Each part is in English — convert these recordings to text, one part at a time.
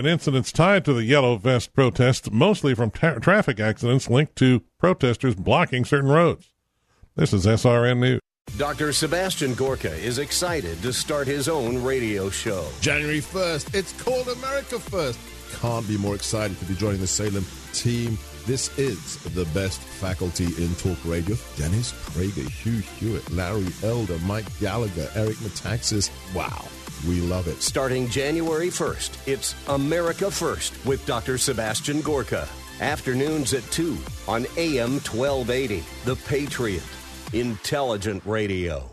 And incidents tied to the yellow vest protests, mostly from tra- traffic accidents linked to protesters blocking certain roads. This is SRN News. Dr. Sebastian Gorka is excited to start his own radio show. January 1st, it's called America First. Can't be more excited to be joining the Salem team. This is the best faculty in talk radio. Dennis Prager, Hugh Hewitt, Larry Elder, Mike Gallagher, Eric Metaxas. Wow. We love it. Starting January 1st, it's America First with Dr. Sebastian Gorka. Afternoons at 2 on AM 1280. The Patriot. Intelligent Radio.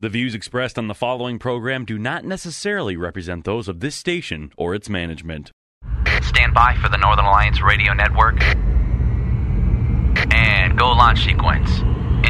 The views expressed on the following program do not necessarily represent those of this station or its management. Stand by for the Northern Alliance Radio Network. And go launch sequence.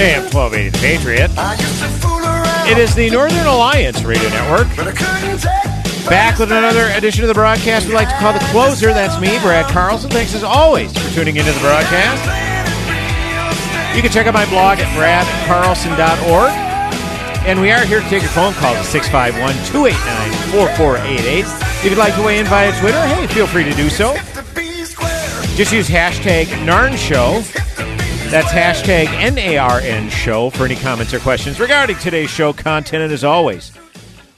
AM 1280 The Patriot. It is the Northern Alliance Radio Network. Back with another edition of the broadcast we like to call The Closer. That's me, Brad Carlson. Thanks as always for tuning into the broadcast. You can check out my blog at bradcarlson.org. And we are here to take your phone calls at 651 289 4488. If you'd like to weigh in via Twitter, hey, feel free to do so. Just use hashtag NARN Show. That's hashtag NARN Show for any comments or questions regarding today's show content. And as always,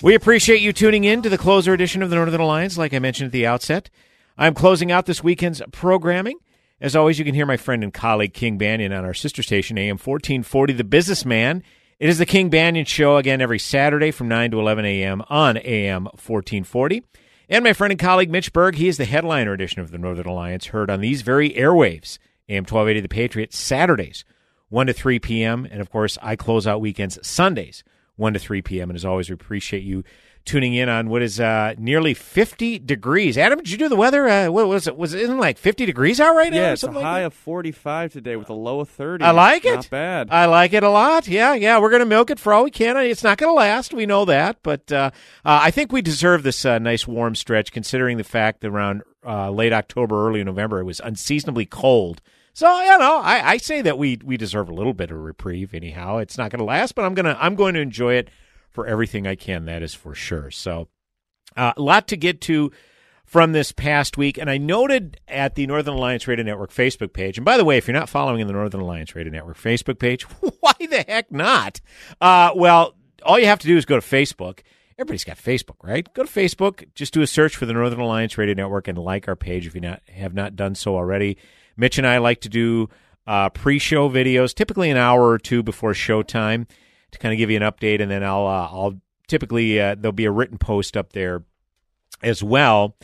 we appreciate you tuning in to the closer edition of the Northern Alliance, like I mentioned at the outset. I'm closing out this weekend's programming. As always, you can hear my friend and colleague King Banaian on our sister station, AM 1440, The Businessman. It is the King Banaian Show again every Saturday from 9 to 11 a.m. on AM 1440. And my friend and colleague Mitch Berg, he is the headliner edition of the Northern Alliance, heard on these very airwaves, AM 1280 The Patriot, Saturdays, 1 to 3 p.m. And of course, I close out weekends Sundays, 1 to 3 p.m. And as always, we appreciate you tuning in on what is uh, nearly 50 degrees. Adam, did you do the weather? Uh, what was it? Was it it like 50 degrees out right now? Yeah, it's a high like of 45 today with a low of 30. I like it. Not bad. I like it a lot. Yeah, yeah. We're going to milk it for all we can. It's not going to last. We know that. But uh, uh, I think we deserve this uh, nice warm stretch considering the fact that around uh, late October, early November, it was unseasonably cold. So you know, I, I say that we we deserve a little bit of reprieve. Anyhow, it's not going to last, but I'm gonna I'm going to enjoy it for everything I can. That is for sure. So uh, a lot to get to from this past week. And I noted at the Northern Alliance Radio Network Facebook page, and by the way, if you're not following the Northern Alliance Radio Network Facebook page, why the heck not? Uh, well, all you have to do is go to Facebook. Everybody's got Facebook, right? Go to Facebook, just do a search for the Northern Alliance Radio Network and like our page if you not have not done so already. Mitch and I like to do uh, pre-show videos, typically an hour or two before showtime, to kind of give you an update, and then I'll uh, I'll typically uh, there'll be a written post up there as well.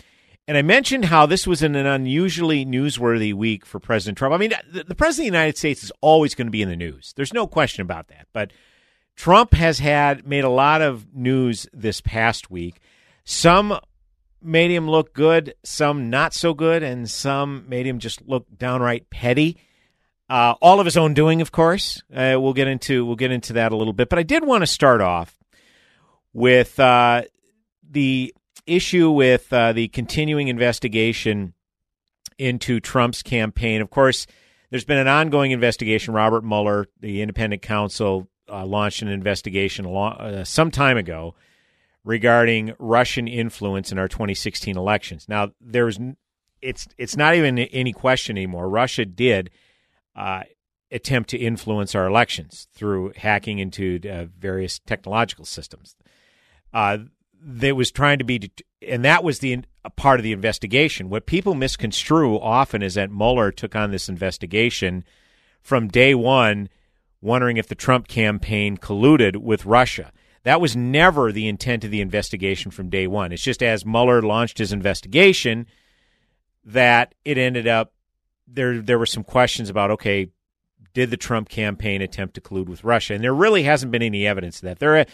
And I mentioned how this was an, an unusually newsworthy week for President Trump. I mean, the, the president of the United States is always going to be in the news. There's no question about that. But Trump has had made a lot of news this past week. Some made him look good, some not so good, and some made him just look downright petty. Uh, all of his own doing, of course. Uh, we'll get into we'll get into that a little bit. But I did want to start off with uh, the issue with uh, the continuing investigation into Trump's campaign. Of course, there's been an ongoing investigation. Robert Mueller, the independent counsel, uh, launched an investigation long, uh, some time ago regarding Russian influence in our 2016 elections. Now, there's it's it's not even any question anymore. Russia did uh, attempt to influence our elections through hacking into uh, various technological systems. Uh, that was trying to be, and that was the part of the investigation. What people misconstrue often is that Mueller took on this investigation from day one, wondering if the Trump campaign colluded with Russia. That was never the intent of the investigation from day one. It's just as Mueller launched his investigation that it ended up there. There were some questions about okay, did the Trump campaign attempt to collude with Russia? And there really hasn't been any evidence of that. There, are,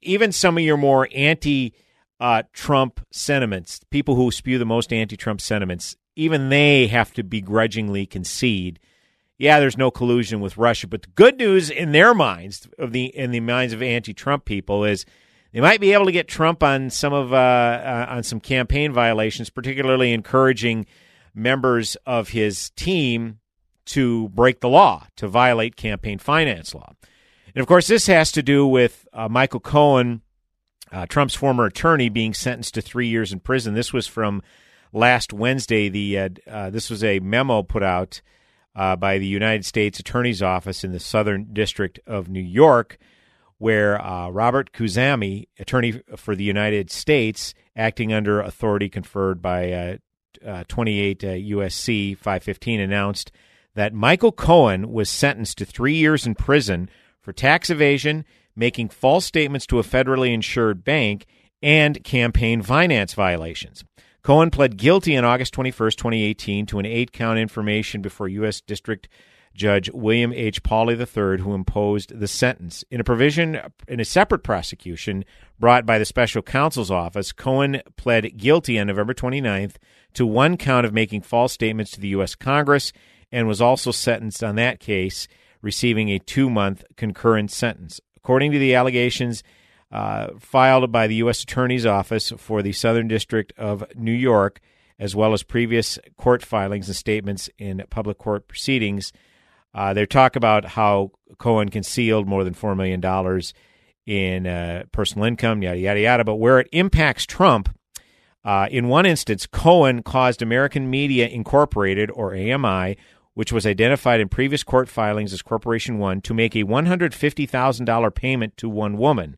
even some of your more anti uh, Trump sentiments, people who spew the most anti Trump sentiments, even they have to begrudgingly concede. Yeah, there's no collusion with Russia, but the good news in their minds, of the in the minds of anti-Trump people, is they might be able to get Trump on some of uh, uh, on some campaign violations, particularly encouraging members of his team to break the law, to violate campaign finance law. And of course, this has to do with uh, Michael Cohen uh, Trump's former attorney being sentenced to three years in prison. This was from last Wednesday. The uh, uh, this was a memo put out uh, by the United States Attorney's Office in the Southern District of New York, where uh, Robert Khuzami, attorney for the United States, acting under authority conferred by uh, 28 USC 515, announced that Michael Cohen was sentenced to three years in prison for tax evasion making false statements to a federally insured bank, and campaign finance violations. Cohen pled guilty on August 21, 2018, to an eight count information before U.S. District Judge William H. Pauley III, who imposed the sentence. In a provision in a separate prosecution brought by the special counsel's office, Cohen pled guilty on November 29th to one count of making false statements to the U.S. Congress and was also sentenced on that case, receiving a two month concurrent sentence. According to the allegations uh, filed by the U.S. Attorney's Office for the Southern District of New York, as well as previous court filings and statements in public court proceedings, uh, they talk about how Cohen concealed more than $4 million in uh, personal income, yada, yada, yada. But where it impacts Trump, uh, in one instance, Cohen caused American Media Incorporated, or AMI, which was identified in previous court filings as Corporation One, to make a $150,000 payment to one woman.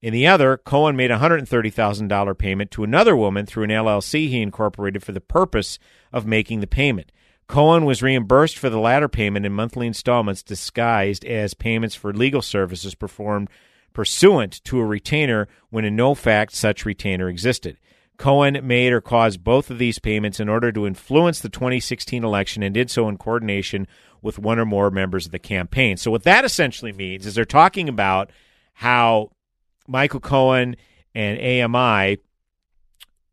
In the other, Cohen made a $130,000 payment to another woman through an LLC he incorporated for the purpose of making the payment. Cohen was reimbursed for the latter payment in monthly installments disguised as payments for legal services performed pursuant to a retainer when in no fact such retainer existed. Cohen made or caused both of these payments in order to influence the 2016 election and did so in coordination with one or more members of the campaign. So, what that essentially means is they're talking about how Michael Cohen and AMI,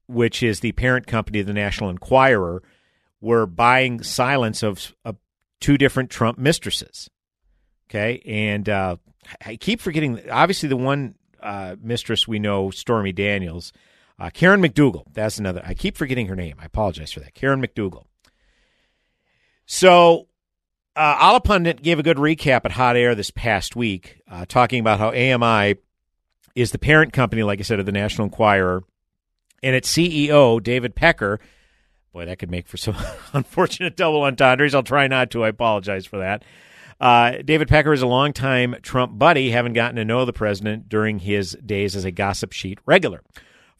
which is the parent company of the National Enquirer, were buying silence of, two different Trump mistresses. Okay. And uh, I keep forgetting, obviously, the one uh, mistress we know, Stormy Daniels uh, Karen McDougal. That's another. I keep forgetting her name. I apologize for that. Karen McDougal. So, uh, gave a good recap at Hot Air this past week, uh, talking about how AMI is the parent company, like I said, of the National Enquirer, and its CEO, David Pecker. Boy, that could make for some unfortunate double entendres. I'll try not to. I apologize for that. Uh, David Pecker is a longtime Trump buddy, having gotten to know the president during his days as a gossip sheet regular.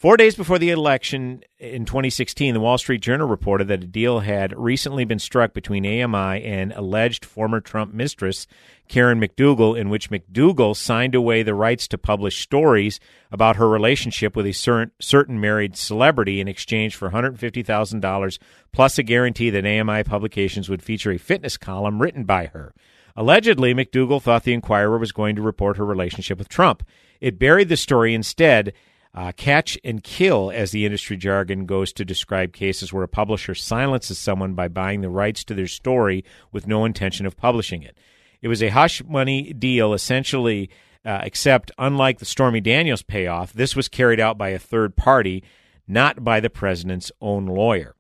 Four days before the election in 2016, the Wall Street Journal reported that a deal had recently been struck between AMI and alleged former Trump mistress Karen McDougal, in which McDougal signed away the rights to publish stories about her relationship with a certain married celebrity in exchange for $150,000 plus a guarantee that AMI publications would feature a fitness column written by her. Allegedly, McDougal thought the Enquirer was going to report her relationship with Trump. It buried the story instead uh, catch and kill, as the industry jargon goes to describe cases where a publisher silences someone by buying the rights to their story with no intention of publishing it. It was a hush money deal, essentially, uh, except unlike the Stormy Daniels payoff, this was carried out by a third party, not by the president's own lawyer.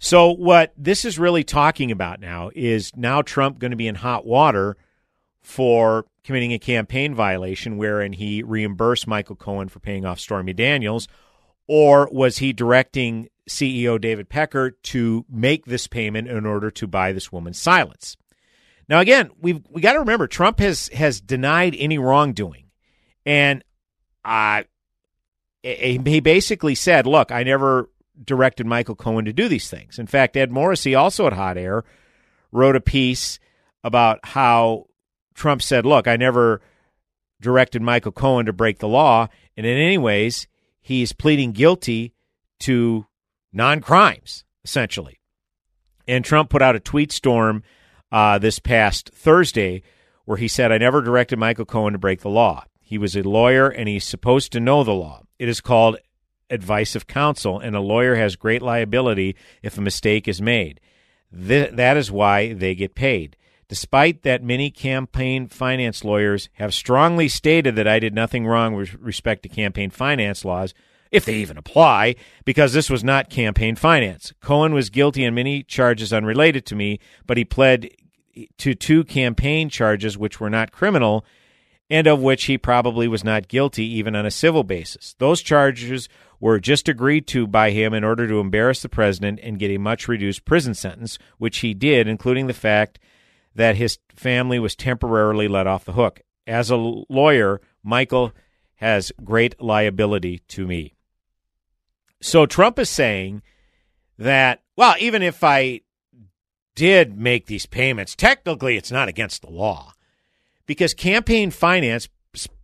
So, what this is really talking about now is now Trump going to be in hot water for committing a campaign violation wherein he reimbursed Michael Cohen for paying off Stormy Daniels? Or was he directing CEO David Pecker to make this payment in order to buy this woman's silence? Now, again, we've we got to remember Trump has has denied any wrongdoing, and uh, he basically said, "Look, I never directed Michael Cohen to do these things." In fact, Ed Morrissey, also at Hot Air, wrote a piece about how Trump said, "Look, I never directed Michael Cohen to break the law, and in any ways, he's pleading guilty to non-crimes, essentially." And Trump put out a tweet storm uh, this past Thursday where he said, I never directed Michael Cohen to break the law. He was a lawyer and he's supposed to know the law. It is called advice of counsel, and a lawyer has great liability if a mistake is made. Th- that is why they get paid. Despite that, many campaign finance lawyers have strongly stated that I did nothing wrong with respect to campaign finance laws, if they even apply, because this was not campaign finance. Cohen was guilty on many charges unrelated to me, but he pled to two campaign charges which were not criminal and of which he probably was not guilty even on a civil basis. Those charges were just agreed to by him in order to embarrass the president and get a much reduced prison sentence, which he did, including the fact that his family was temporarily let off the hook. As a lawyer, Michael has great liability to me. So Trump is saying that, well, even if I did make these payments, technically it's not against the law because campaign finance,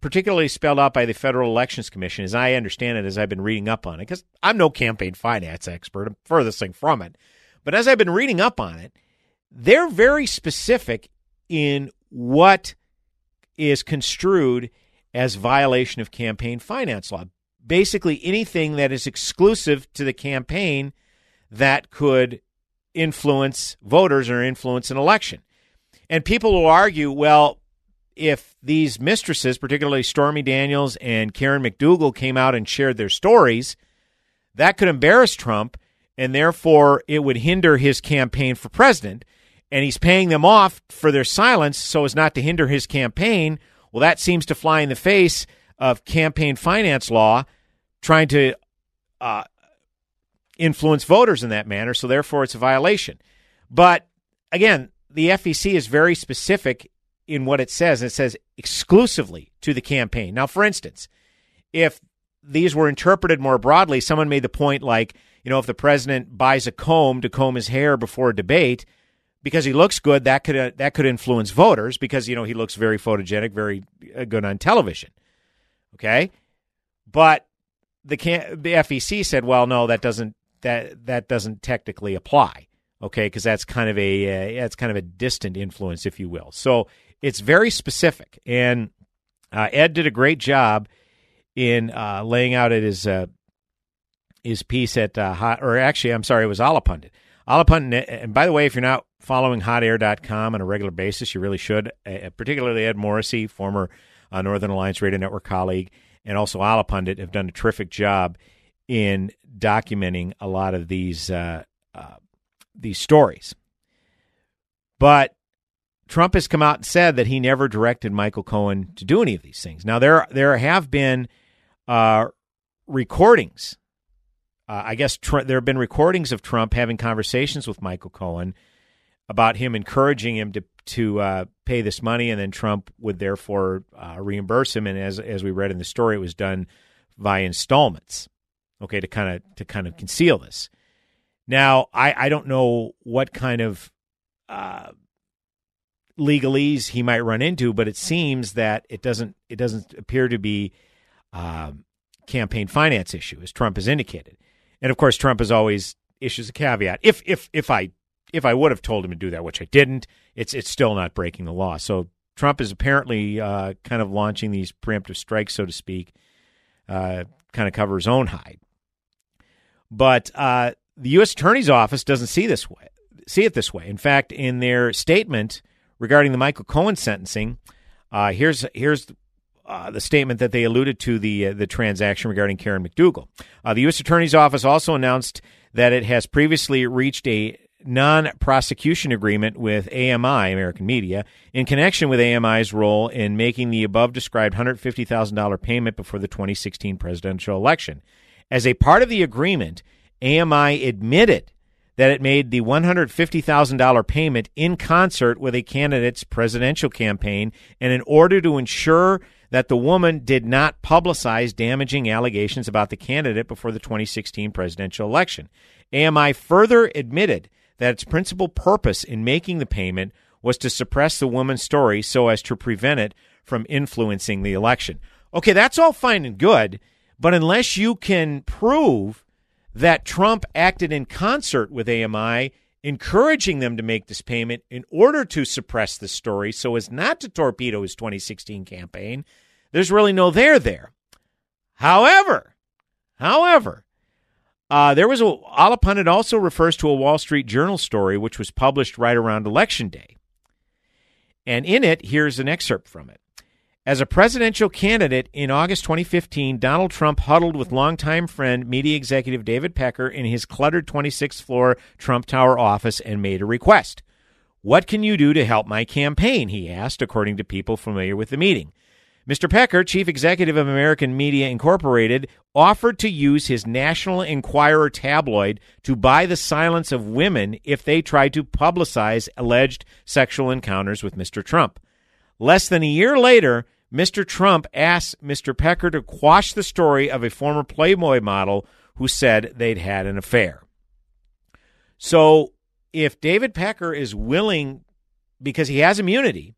particularly spelled out by the Federal Elections Commission, as I understand it, as I've been reading up on it, because I'm no campaign finance expert, I'm furthest thing from it. But as I've been reading up on it, they're very specific in what is construed as violation of campaign finance law. Basically, anything that is exclusive to the campaign that could influence voters or influence an election. And people will argue, well, if these mistresses, particularly Stormy Daniels and Karen McDougal, came out and shared their stories, that could embarrass Trump, and therefore it would hinder his campaign for president. And he's paying them off for their silence so as not to hinder his campaign. Well, that seems to fly in the face of campaign finance law, trying to uh, influence voters in that manner, so therefore it's a violation. But again, the FEC is very specific in what it says. It says exclusively to the campaign. Now, for instance, if these were interpreted more broadly, someone made the point like, you know, if the president buys a comb to comb his hair before a debate because he looks good, that could uh, that could influence voters because you know he looks very photogenic, very uh, good on television. Okay, but the can- the FEC said, well, no, that doesn't that that doesn't technically apply. Okay, because that's kind of a uh, that's kind of a distant influence, if you will. So it's very specific, and uh, Ed did a great job in uh, laying out his uh, his piece at or actually, I'm sorry, it was Allahpundit. Allahpundit, and by the way, if you're not following HotAir.com on a regular basis, you really should. Uh, particularly Ed Morrissey, former Northern Alliance Radio Network colleague, and also Allahpundit have done a terrific job in documenting a lot of these uh, uh, these stories. But Trump has come out and said that he never directed Michael Cohen to do any of these things. Now there there have been uh, recordings. Uh, I guess tr- there have been recordings of Trump having conversations with Michael Cohen about him encouraging him to to uh, pay this money, and then Trump would therefore uh, reimburse him. And as as we read in the story, it was done via installments okay, to kind of to kind of conceal this. Now, I, I don't know what kind of uh, legalese he might run into, but it seems that it doesn't it doesn't appear to be um, campaign finance issue, as Trump has indicated. And of course, Trump has always issues a caveat. If if if I if I would have told him to do that, which I didn't, it's it's still not breaking the law. So Trump is apparently uh, kind of launching these preemptive strikes, so to speak, uh, kind of cover his own hide. But uh, the U.S. Attorney's Office doesn't see this way, see it this way. In fact, in their statement regarding the Michael Cohen sentencing, uh, here's here's uh, the statement that they alluded to the uh, the transaction regarding Karen McDougal. Uh, the U.S. Attorney's Office also announced that it has previously reached a non prosecution agreement with AMI, American Media, in connection with AMI's role in making the above described $150,000 payment before the 2016 presidential election. As a part of the agreement, AMI admitted that it made the $150,000 payment in concert with a candidate's presidential campaign and in order to ensure that the woman did not publicize damaging allegations about the candidate before the 2016 presidential election. AMI further admitted that its principal purpose in making the payment was to suppress the woman's story so as to prevent it from influencing the election. Okay, that's all fine and good, but unless you can prove that Trump acted in concert with AMI, encouraging them to make this payment in order to suppress the story so as not to torpedo his 2016 campaign, there's really no there there. However, however, uh, there was a Allahpundit also refers to a Wall Street Journal story which was published right around election day. And in it, here's an excerpt from it. As a presidential candidate in August 2015, Donald Trump huddled with longtime friend, media executive David Pecker, in his cluttered 26th floor Trump Tower office and made a request. What can you do to help my campaign? He asked, according to people familiar with the meeting. Mr. Pecker, chief executive of American Media Incorporated, offered to use his National Enquirer tabloid to buy the silence of women if they tried to publicize alleged sexual encounters with Mr. Trump. Less than a year later, Mr. Trump asked Mr. Pecker to quash the story of a former Playboy model who said they'd had an affair. So, if David Pecker is willing, because he has immunity,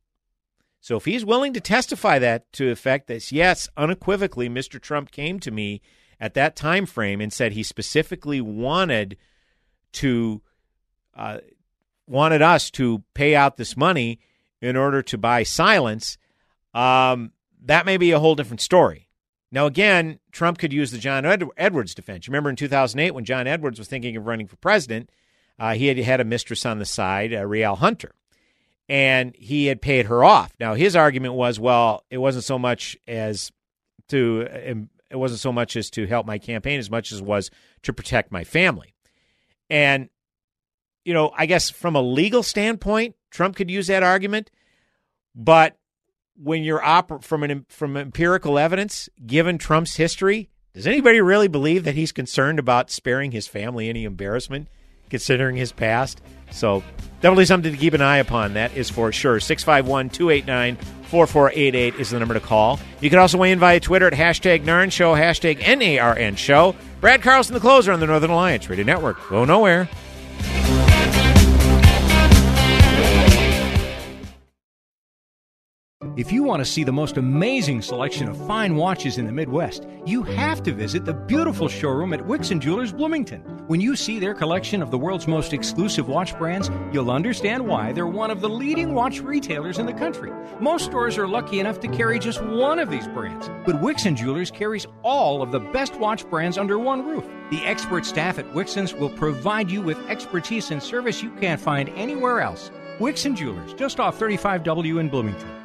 so if he's willing to testify that to effect that yes, unequivocally, Mr. Trump came to me at that time frame and said he specifically wanted to uh, wanted us to pay out this money in order to buy silence um, that may be a whole different story. Now, again, Trump could use the John Ed- Edwards defense. Remember in 2008 when John Edwards was thinking of running for president, uh, he had had a mistress on the side, uh, Hunter, and he had paid her off. Now, his argument was, well, it wasn't so much as to it wasn't so much as to help my campaign as much as was to protect my family. And you know, I guess from a legal standpoint, Trump could use that argument, but when you're oper- from an from empirical evidence, given Trump's history, does anybody really believe that he's concerned about sparing his family any embarrassment, considering his past? So, definitely something to keep an eye upon. That is for sure. 651 289 4488 is the number to call. You can also weigh in via Twitter at hashtag NARN Show, hashtag NARN Show. Brad Carlson, the closer on the Northern Alliance Radio Network. Go nowhere. If you want to see the most amazing selection of fine watches in the Midwest, you have to visit the beautiful showroom at Wixon Jewelers Bloomington. When you see their collection of the world's most exclusive watch brands, you'll understand why they're one of the leading watch retailers in the country. Most stores are lucky enough to carry just one of these brands, but Wixon Jewelers carries all of the best watch brands under one roof. The expert staff at Wixon's will provide you with expertise and service you can't find anywhere else. Wixon Jewelers, just off 35W in Bloomington.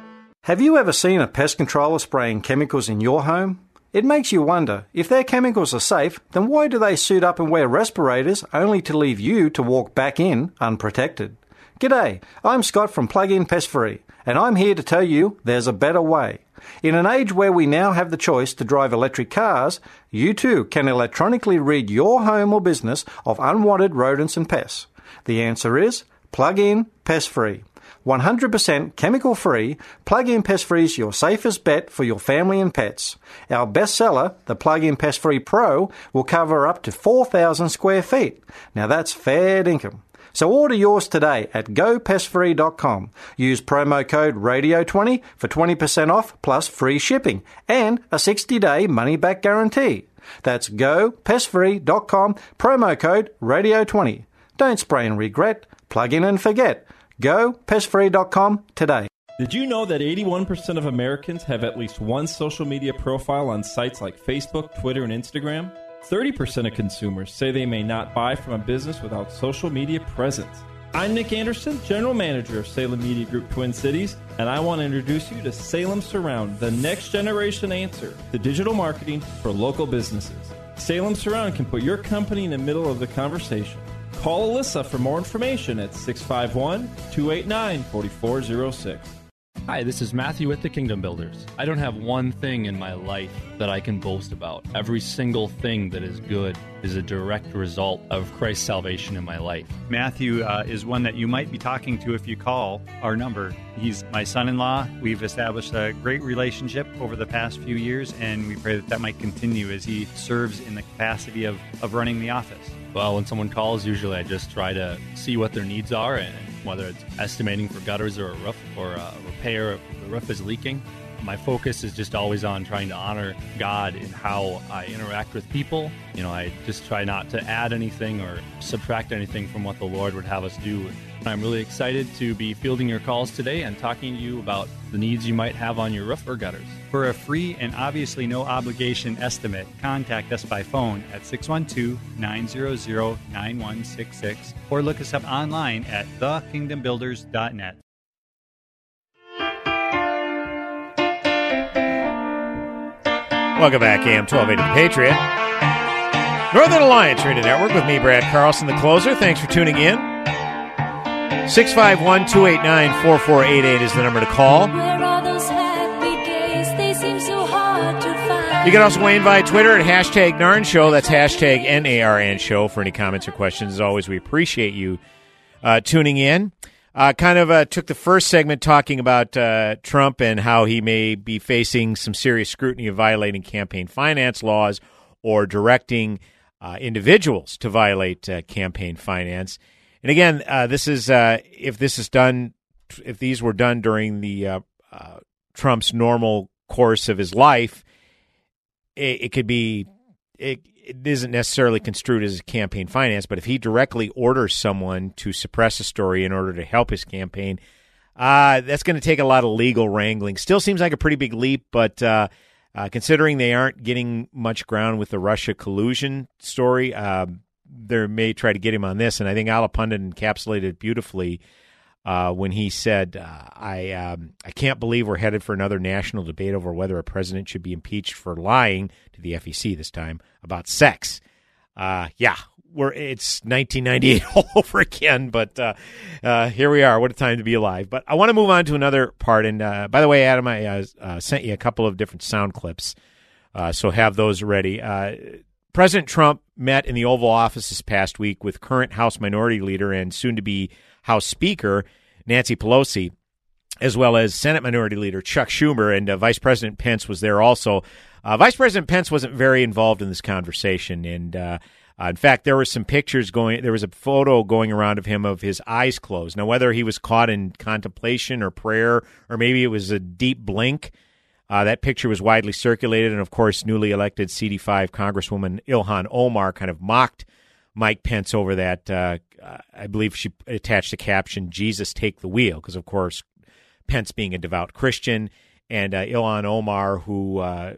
Have you ever seen a pest controller spraying chemicals in your home? It makes you wonder if their chemicals are safe, then why do they suit up and wear respirators only to leave you to walk back in unprotected? G'day, I'm Scott from Plug In Pest Free, and I'm here to tell you there's a better way. In an age where we now have the choice to drive electric cars, you too can electronically rid your home or business of unwanted rodents and pests. The answer is Plug In Pest Free. 100% chemical free, Plug In Pest Free is your safest bet for your family and pets. Our bestseller, the Plug In Pest Free Pro, will cover up to 4,000 square feet. Now that's fair income. So order yours today at gopestfree.com. Use promo code RADIO20 for 20% off plus free shipping and a 60 day money back guarantee. That's gopestfree.com, promo code RADIO20. Don't spray and regret, plug in and forget. Go pestfree.com today. Did you know that 81% of Americans have at least one social media profile on sites like Facebook, Twitter, and Instagram? 30% of consumers say they may not buy from a business without social media presence. I'm Nick Anderson, General Manager of Salem Media Group Twin Cities, and I want to introduce you to Salem Surround, the next generation answer to digital marketing for local businesses. Salem Surround can put your company in the middle of the conversation. Call Alyssa for more information at 651 289 4406. Hi, this is Matthew with the Kingdom Builders. I don't have one thing in my life that I can boast about. Every single thing that is good is a direct result of Christ's salvation in my life. Matthew uh, is one that you might be talking to if you call our number. He's my son in law. We've established a great relationship over the past few years, and we pray that that might continue as he serves in the capacity of, of running the office. Well, when someone calls, usually I just try to see what their needs are and whether it's estimating for gutters or a roof or a repair if the roof is leaking. My focus is just always on trying to honor God in how I interact with people. You know, I just try not to add anything or subtract anything from what the Lord would have us do. I'm really excited to be fielding your calls today and talking to you about the needs you might have on your roof or gutters. For a free and obviously no obligation estimate, contact us by phone at 612 900 9166 or look us up online at thekingdombuilders.net. Welcome back, AM 1280 The Patriot. Northern Alliance Radio Network with me, Brad Carlson, the closer. Thanks for tuning in. 651 289 4488 is the number to call. You can also weigh in via Twitter at hashtag NARN Show. That's hashtag N-A-R-N Show for any comments or questions. As always, we appreciate you uh, tuning in. Uh, kind of uh, took the first segment talking about uh, Trump and how he may be facing some serious scrutiny of violating campaign finance laws or directing uh, individuals to violate uh, campaign finance. And again, this is if this is done, if these were done during the Trump's normal course of his life, it, it could be it, it isn't necessarily construed as campaign finance, but if he directly orders someone to suppress a story in order to help his campaign, uh, that's going to take a lot of legal wrangling. Still seems like a pretty big leap, but uh, uh, considering they aren't getting much ground with the Russia collusion story, uh, they may try to get him on this. And I think Allahpundit encapsulated beautifully uh, when he said, uh, "I um, I can't believe we're headed for another national debate over whether a president should be impeached for lying to the FEC this time about sex." Uh, yeah, we're it's 1998 all over again, but uh, uh, here we are. What a time to be alive! But I want to move on to another part. And uh, by the way, Adam, I sent you a couple of different sound clips, so have those ready. President Trump met in the Oval Office this past week with current House Minority Leader and soon to be House Speaker Nancy Pelosi, as well as Senate Minority Leader Chuck Schumer, and uh, Vice President Pence was there also. Uh, Vice President Pence wasn't very involved in this conversation, and uh, uh, in fact, there were some pictures going. There was a photo going around of him of his eyes closed. Now, whether he was caught in contemplation or prayer, or maybe it was a deep blink. Uh, that picture was widely circulated, and of course, newly elected CD5 Congresswoman Ilhan Omar kind of mocked Mike Pence over that uh, I believe she attached a caption, Jesus take the wheel, because of course, Pence being a devout Christian and uh, Ilhan Omar, who uh,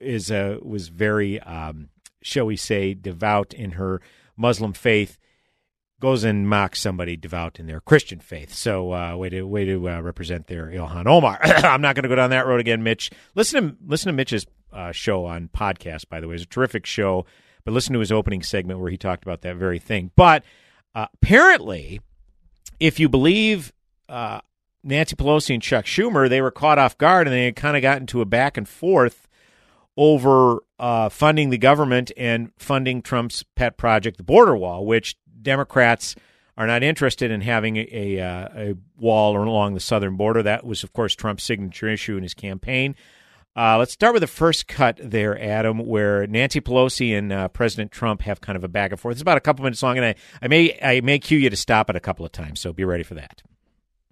is a, was very, um, shall we say, devout in her Muslim faith, goes and mocks somebody devout in their Christian faith. So, uh, way to way to uh, represent their Ilhan Omar. I'm not going to go down that road again, Mitch. Listen to listen to Mitch's uh, show on podcast. By the way, it's a terrific show. But listen to his opening segment where he talked about that very thing. But uh, apparently, if you believe uh, Nancy Pelosi and Chuck Schumer, they were caught off guard and they had kind of gotten into a back and forth over uh, funding the government and funding Trump's pet project, the border wall, which Democrats are not interested in having a, a, uh, a wall along the southern border. That was, of course, Trump's signature issue in his campaign. Uh, let's start with the first cut there, Adam, where Nancy Pelosi and uh, President Trump have kind of a back and forth. It's about a couple minutes long, and I, I may I may cue you to stop it a couple of times, so be ready for that.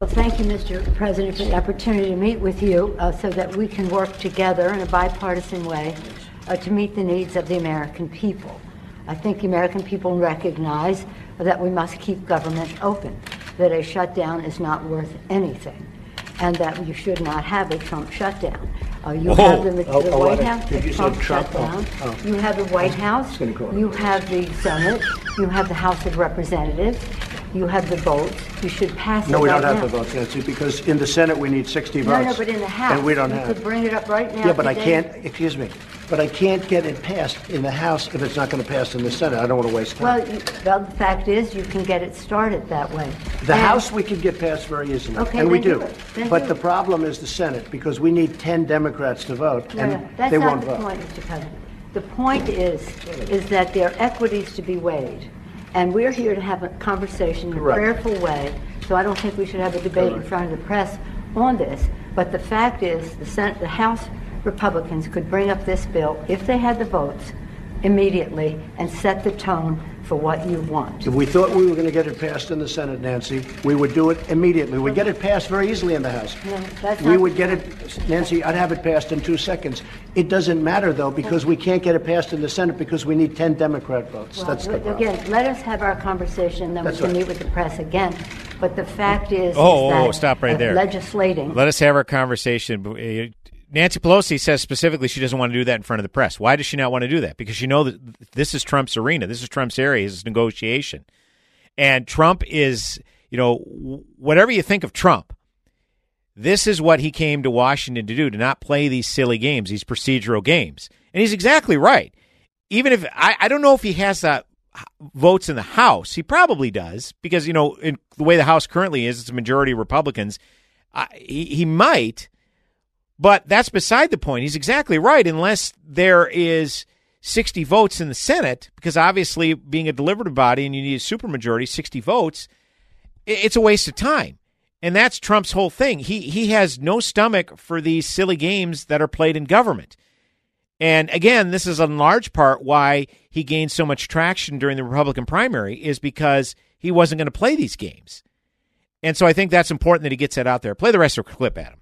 Well, thank you, Mr. President, for the opportunity to meet with you uh, so that we can work together in a bipartisan way uh, to meet the needs of the American people. I think the American people recognize that we must keep government open, that a shutdown is not worth anything, and that you should not have a Trump shutdown. Uh, you Oh. have the, the Oh, oh, White? House, the Trump Trump? shutdown. Oh, oh. You have the White House. You have the Senate. You have the House of Representatives. You have the votes. You should pass it No, we don't have now. the vote, Nancy, because in the Senate we need 60 votes. no, but in the House. And we don't you have. could bring it up right now. Yeah, but I today. can't, excuse me, but I can't get it passed in the House if it's not going to pass in the Senate. I don't want to waste time. Well, you, well, the fact is, you can get it started that way. The And- House we could get passed very easily, Okay, and we then do. do it. Then But do the it. problem is the Senate, because we need 10 Democrats to vote, No, and no, that's they not won't the vote. point, Mr. President. The point is, is that there are equities to be weighed, and we're here to have a conversation in a prayerful way. So I don't think we should have a debate in front of the press on this. But the fact is, the Senate, the House Republicans could bring up this bill if they had the votes immediately and set the tone for what you want. If we thought we were going to get it passed in the Senate, Nancy, we would do it immediately. We'd get it passed very easily in the House. No, that's We not- would get it, Nancy, I'd have it passed in two seconds. It doesn't matter, though, because we can't get it passed in the Senate because we need 10 Democrat votes. Well, That's the problem. again, let us have our conversation, then That's we can right. meet with the press again. But the fact is, Oh, is oh, that stop right uh, there. Legislating. Let us have our conversation. Nancy Pelosi says specifically she doesn't want to do that in front of the press. Why does she not want to do that? Because she knows that this is Trump's arena. This is Trump's area. This is negotiation. And Trump is, you know, whatever you think of Trump, this is what he came to Washington to do, to not play these silly games, these procedural games. And he's exactly right. Even if I, I don't know if he has uh, votes in the House, he probably does because you know in the way the House currently is, it's a majority of Republicans. He, he might, but that's beside the point. He's exactly right, unless there is 60 votes in the Senate, because obviously, being a deliberative body and you need a supermajority, 60 votes, it's a waste of time. And that's Trump's whole thing. He he has no stomach for these silly games that are played in government. And again, this is in large part why he gained so much traction during the Republican primary is because he wasn't going to play these games. And so I think that's important that he gets that out there. Play the rest of the clip, Adam.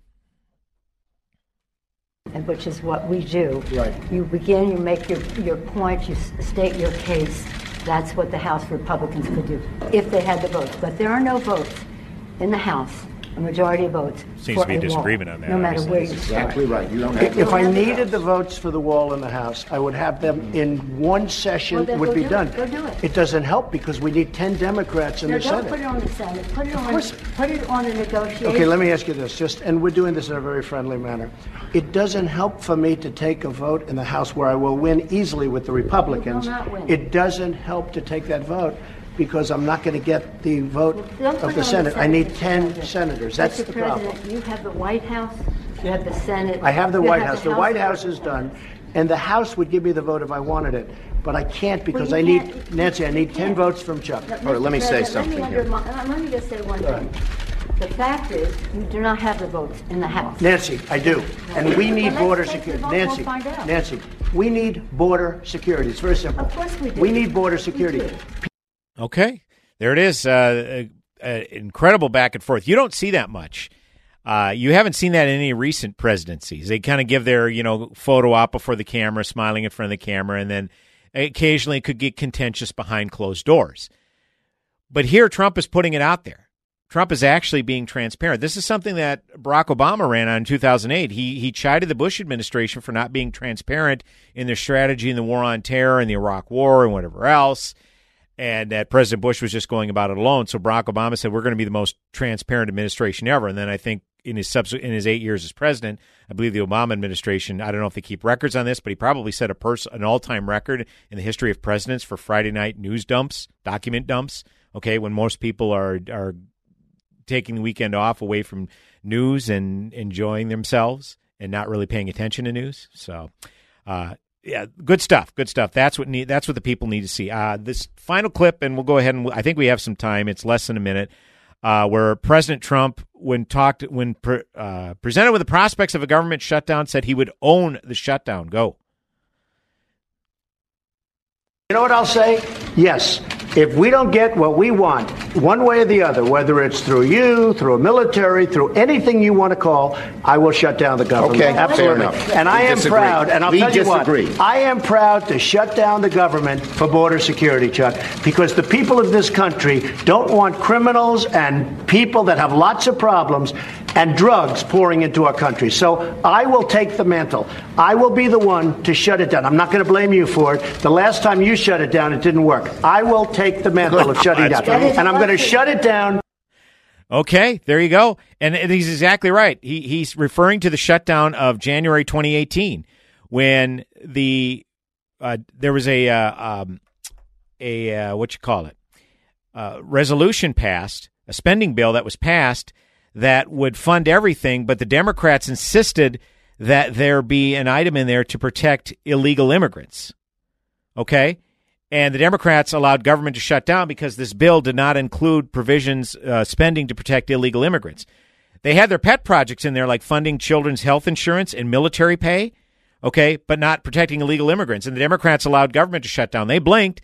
And which is what we do. Right. You begin, you make your, your point, you state your case. That's what the House Republicans could do if they had the votes. But there are no votes in the House, a majority of votes. Seems for to be a wall, disagreement on that, No matter obviously. where you That's start. exactly right. You don't If if I needed the votes for the wall in the House, I would have them in one session, Well, then would go be do done. it. Go do it. It doesn't help because we need 10 Democrats in No, the don't Senate. put it on the Senate. Put it on. course. Put it on the negotiation. Okay, let me ask you this, just, and we're doing this in a very friendly manner. It doesn't help for me to take a vote in the House where I will win easily with the Republicans. not win. It doesn't help to take that vote because I'm not going to get the vote Don't put of the Senate. I need 10 President. senators. That's Mr. the problem. President, you have the White House, you have the Senate. I have the you White have House. The White House is done, and the House would give me the vote if I wanted it. But I can't because you I need, can't- Nancy, I need 10 votes from Chuck. Mr. President, Let me, undermi- uh, let me just say one thing. The fact is, you do not have the votes in the House. Nancy, I do. And we Well, need let's border take the security. vote, we'll Nancy, find out. Nancy, we need border security. It's very simple. Of course we do. We need border security. Okay, there it is. Uh, uh, uh, incredible back and forth. You don't see that much. Uh, you haven't seen that in any recent presidencies. They kind of give their you know photo op before the camera, smiling in front of the camera, and then occasionally it could get contentious behind closed doors. But here, Trump is putting it out there. Trump is actually being transparent. This is something that Barack Obama ran on in 2008. He he chided the Bush administration for not being transparent in their strategy in the war on terror and the Iraq War and whatever else and that President Bush was just going about it alone. So Barack Obama said, "We're going to be the most transparent administration ever." And then I think in his subs- in his eight years as president, I believe the Obama administration. I don't know if they keep records on this, but he probably set a pers- an all time record in the history of presidents for Friday night news dumps, document dumps. Okay, when most people are are taking the weekend off away from news and enjoying themselves and not really paying attention to news. So. Uh, yeah, good stuff. Good stuff. That's what need. That's what the people need to see. Uh, this final clip, and we'll go ahead and I think we have some time. It's less than a minute. Uh, where President Trump, when talked, when pre, uh, presented with the prospects of a government shutdown, said he would own the shutdown. Go. You know what I'll say? Yes. If we don't get what we want, one way or the other, whether it's through you, through a military, through anything you want to call, I will shut down the government. Okay, absolutely. And I am disagree. proud, and I'll We tell you disagree. what, I am proud to shut down the government for border security, Chuck, because the people of this country don't want criminals and people that have lots of problems and drugs pouring into our country. So I will take the mantle. I will be the one to shut it down. I'm not going to blame you for it. The last time you shut it down, it didn't work. I will take the mantle of shutting it down. And I'm going going to shut it down. Okay, there you go. And he's exactly right. He, he's referring to the shutdown of January 2018 when the uh, there was a uh, um, a uh, what you call it uh, resolution passed, a spending bill that was passed that would fund everything, but the Democrats insisted that there be an item in there to protect illegal immigrants. Okay, and the Democrats allowed government to shut down because this bill did not include provisions uh, spending to protect illegal immigrants. They had their pet projects in there, like funding children's health insurance and military pay, okay, but not protecting illegal immigrants. And the Democrats allowed government to shut down. They blinked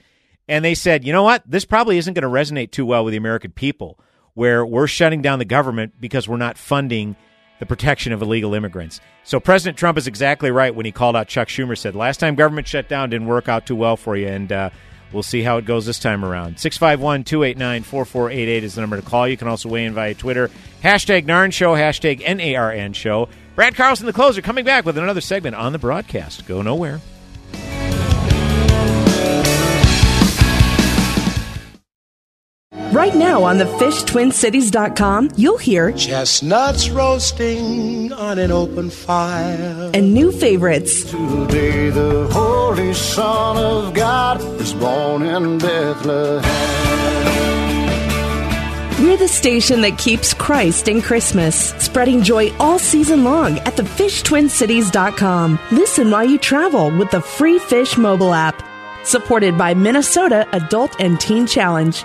and they said, you know what? This probably isn't going to resonate too well with the American people, where we're shutting down the government because we're not funding the protection of illegal immigrants. So President Trump is exactly right when he called out Chuck Schumer. Said last time government shut down didn't work out too well for you, and uh, we'll see how it goes this time around. 651-289-4488 is the number to call. You can also weigh in via Twitter. Hashtag Narn Show, hashtag N-A-R-N Show. Brad Carlson, the closer, coming back with another segment on the broadcast. Go nowhere. Right now on the fishtwincities.com, you'll hear chestnuts roasting on an open fire and new favorites. Today the Holy Son of God is born in Bethlehem. We're the station that keeps Christ in Christmas, spreading joy all season long at thefishtwincities.com. Listen while you travel with the free Fish mobile app, supported by Minnesota Adult and Teen Challenge.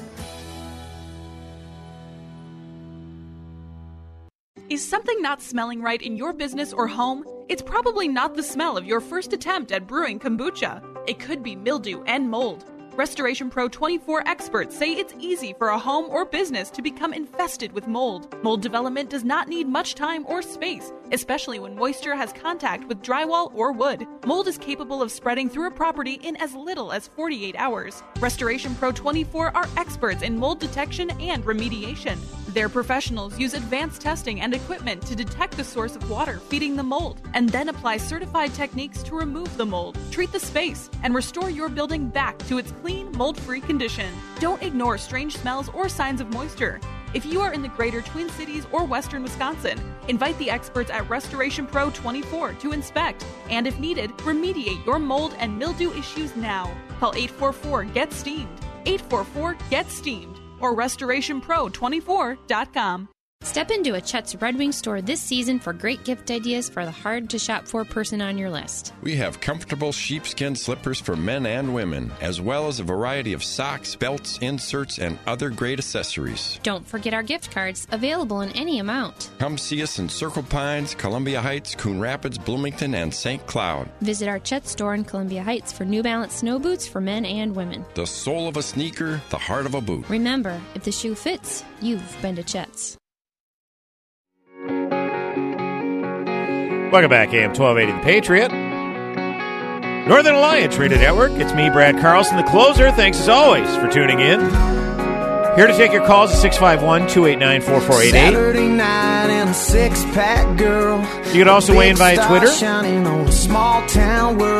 Is something not smelling right in your business or home? It's probably not the smell of your first attempt at brewing kombucha. It could be mildew and mold. Restoration Pro 24 experts say it's easy for a home or business to become infested with mold. Mold development does not need much time or space, especially when moisture has contact with drywall or wood. Mold is capable of spreading through a property in as little as 48 hours. Restoration Pro 24 are experts in mold detection and remediation. Their professionals use advanced testing and equipment to detect the source of water feeding the mold and then apply certified techniques to remove the mold, treat the space, and restore your building back to its clean, mold free condition. Don't ignore strange smells or signs of moisture. If you are in the greater Twin Cities or western Wisconsin, invite the experts at Restoration Pro 24 to inspect and, if needed, remediate your mold and mildew issues now. Call 844 GET STEAMED. 844 GET STEAMED or restorationpro24.com. Step into a Chet's Red Wing store this season for great gift ideas for the hard to shop for person on your list. We have comfortable sheepskin slippers for men and women, as well as a variety of socks, belts, inserts, and other great accessories. Don't forget our gift cards, available in any amount. Come see us in Circle Pines, Columbia Heights, Coon Rapids, Bloomington, and St. Cloud. Visit our Chet store in Columbia Heights for New Balance snow boots for men and women. The soul of a sneaker, the heart of a boot. Remember, if the shoe fits, you've been to Chet's. Welcome back, AM 1280 The Patriot. Northern Alliance Radio Network. It's me, Brad Carlson, the closer. Thanks as always for tuning in. Here to take your calls at 651 289 4488. You can also weigh in via Twitter.